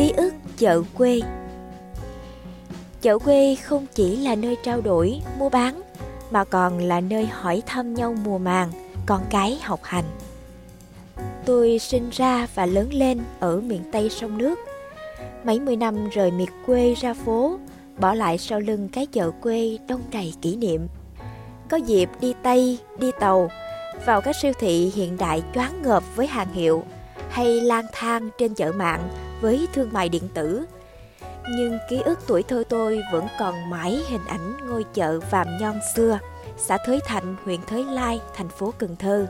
Ký ức chợ quê Chợ quê không chỉ là nơi trao đổi, mua bán mà còn là nơi hỏi thăm nhau mùa màng, con cái học hành. Tôi sinh ra và lớn lên ở miền Tây sông nước. Mấy mươi năm rời miệt quê ra phố, bỏ lại sau lưng cái chợ quê đông đầy kỷ niệm. Có dịp đi Tây, đi tàu, vào các siêu thị hiện đại choáng ngợp với hàng hiệu, hay lang thang trên chợ mạng với thương mại điện tử. Nhưng ký ức tuổi thơ tôi vẫn còn mãi hình ảnh ngôi chợ Vàm Nhon xưa, xã Thới Thạnh, huyện Thới Lai, thành phố Cần Thơ.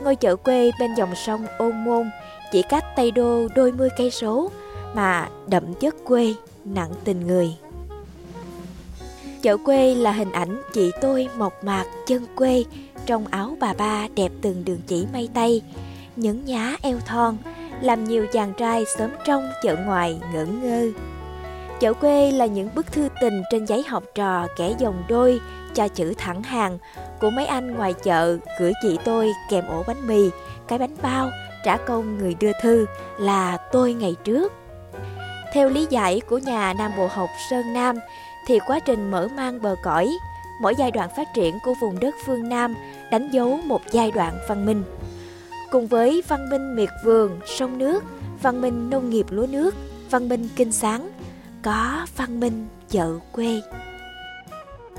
Ngôi chợ quê bên dòng sông Ôn Môn chỉ cách Tây Đô đôi mươi cây số mà đậm chất quê, nặng tình người. Chợ quê là hình ảnh chị tôi mộc mạc chân quê trong áo bà ba đẹp từng đường chỉ mây tây, nhấn nhá eo thon, làm nhiều chàng trai sớm trong chợ ngoài ngẩn ngơ. Chợ quê là những bức thư tình trên giấy học trò kẻ dòng đôi cho chữ thẳng hàng của mấy anh ngoài chợ gửi chị tôi kèm ổ bánh mì, cái bánh bao, trả công người đưa thư là tôi ngày trước. Theo lý giải của nhà Nam Bộ học Sơn Nam thì quá trình mở mang bờ cõi, mỗi giai đoạn phát triển của vùng đất phương Nam đánh dấu một giai đoạn văn minh. Cùng với văn minh miệt vườn, sông nước, văn minh nông nghiệp lúa nước, văn minh kinh sáng, có văn minh chợ quê.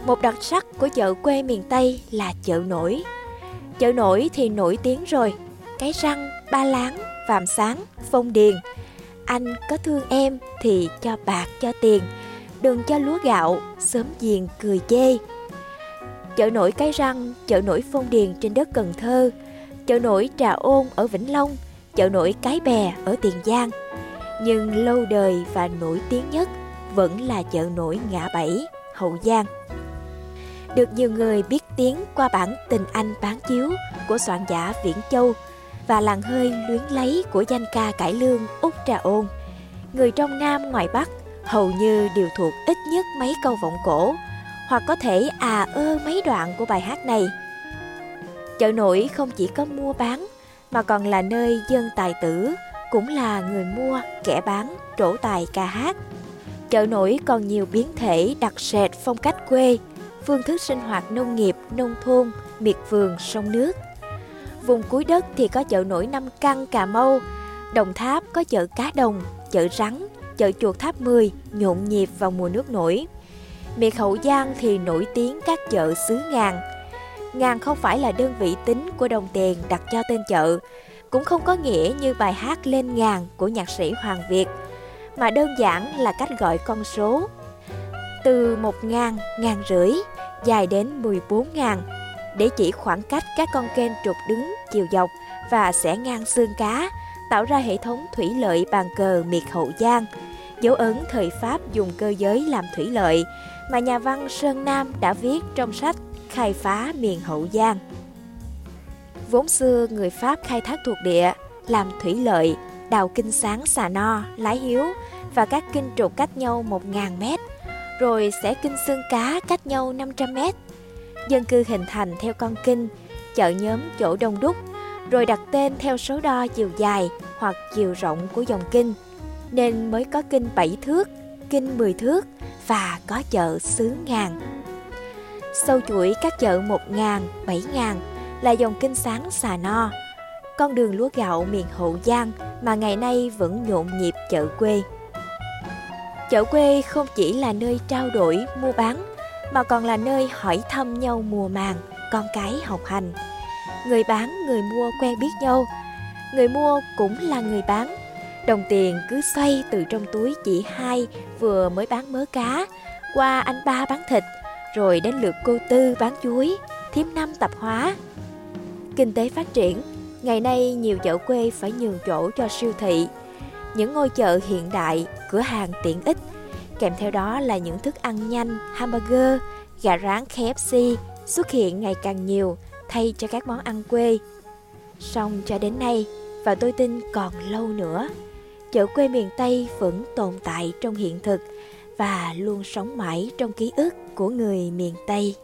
Một đặc sắc của chợ quê miền Tây là chợ nổi. Chợ nổi thì nổi tiếng rồi, cái răng, ba láng, vàm sáng, phong điền. Anh có thương em thì cho bạc cho tiền, đừng cho lúa gạo, sớm giềng cười chê. Chợ nổi cái răng, chợ nổi phong điền trên đất Cần Thơ, chợ nổi Trà Ôn ở Vĩnh Long, chợ nổi Cái Bè ở Tiền Giang. Nhưng lâu đời và nổi tiếng nhất vẫn là chợ nổi Ngã Bảy, Hậu Giang được nhiều người biết tiếng qua bản Tình Anh bán chiếu của soạn giả Viễn Châu và làng hơi luyến lấy của danh ca cải lương Úc Trà Ôn. Người trong Nam ngoài Bắc hầu như đều thuộc ít nhất mấy câu vọng cổ hoặc có thể à ơ mấy đoạn của bài hát này. Chợ nổi không chỉ có mua bán mà còn là nơi dân tài tử cũng là người mua, kẻ bán, trổ tài ca hát. Chợ nổi còn nhiều biến thể đặc sệt phong cách quê, phương thức sinh hoạt nông nghiệp, nông thôn, miệt vườn, sông nước. Vùng cuối đất thì có chợ nổi Năm Căn, Cà Mau, Đồng Tháp có chợ Cá Đồng, chợ Rắn, chợ Chuột Tháp 10 nhộn nhịp vào mùa nước nổi. Miệt Hậu Giang thì nổi tiếng các chợ xứ ngàn. Ngàn không phải là đơn vị tính của đồng tiền đặt cho tên chợ, cũng không có nghĩa như bài hát Lên ngàn của nhạc sĩ Hoàng Việt, mà đơn giản là cách gọi con số. Từ một ngàn, ngàn rưỡi, dài đến 14 ngàn, để chỉ khoảng cách các con kênh trục đứng chiều dọc và sẽ ngang xương cá, tạo ra hệ thống thủy lợi bàn cờ miệt Hậu Giang, dấu ấn thời Pháp dùng cơ giới làm thủy lợi mà nhà văn Sơn Nam đã viết trong sách Khai phá miền Hậu Giang. Vốn xưa người Pháp khai thác thuộc địa, làm thủy lợi, đào kinh sáng xà no, lái hiếu và các kinh trục cách nhau 1.000 mét, rồi sẽ kinh xương cá cách nhau 500 mét. Dân cư hình thành theo con kinh, chợ nhóm chỗ đông đúc, rồi đặt tên theo số đo chiều dài hoặc chiều rộng của dòng kinh, nên mới có kinh 7 thước, kinh 10 thước và có chợ xứ ngàn. Sâu chuỗi các chợ 1 ngàn, 7 ngàn là dòng kinh sáng xà no, con đường lúa gạo miền Hậu Giang mà ngày nay vẫn nhộn nhịp chợ quê. Chợ quê không chỉ là nơi trao đổi, mua bán, mà còn là nơi hỏi thăm nhau mùa màng, con cái học hành. Người bán, người mua quen biết nhau, người mua cũng là người bán. Đồng tiền cứ xoay từ trong túi chị hai vừa mới bán mớ cá, qua anh ba bán thịt, rồi đến lượt cô Tư bán chuối, thiếm năm tập hóa. Kinh tế phát triển, ngày nay nhiều chợ quê phải nhường chỗ cho siêu thị. Những ngôi chợ hiện đại, cửa hàng tiện ích, kèm theo đó là những thức ăn nhanh, hamburger, gà rán KFC xuất hiện ngày càng nhiều thay cho các món ăn quê. Song cho đến nay, và tôi tin còn lâu nữa, chợ quê miền Tây vẫn tồn tại trong hiện thực và luôn sống mãi trong ký ức của người miền Tây.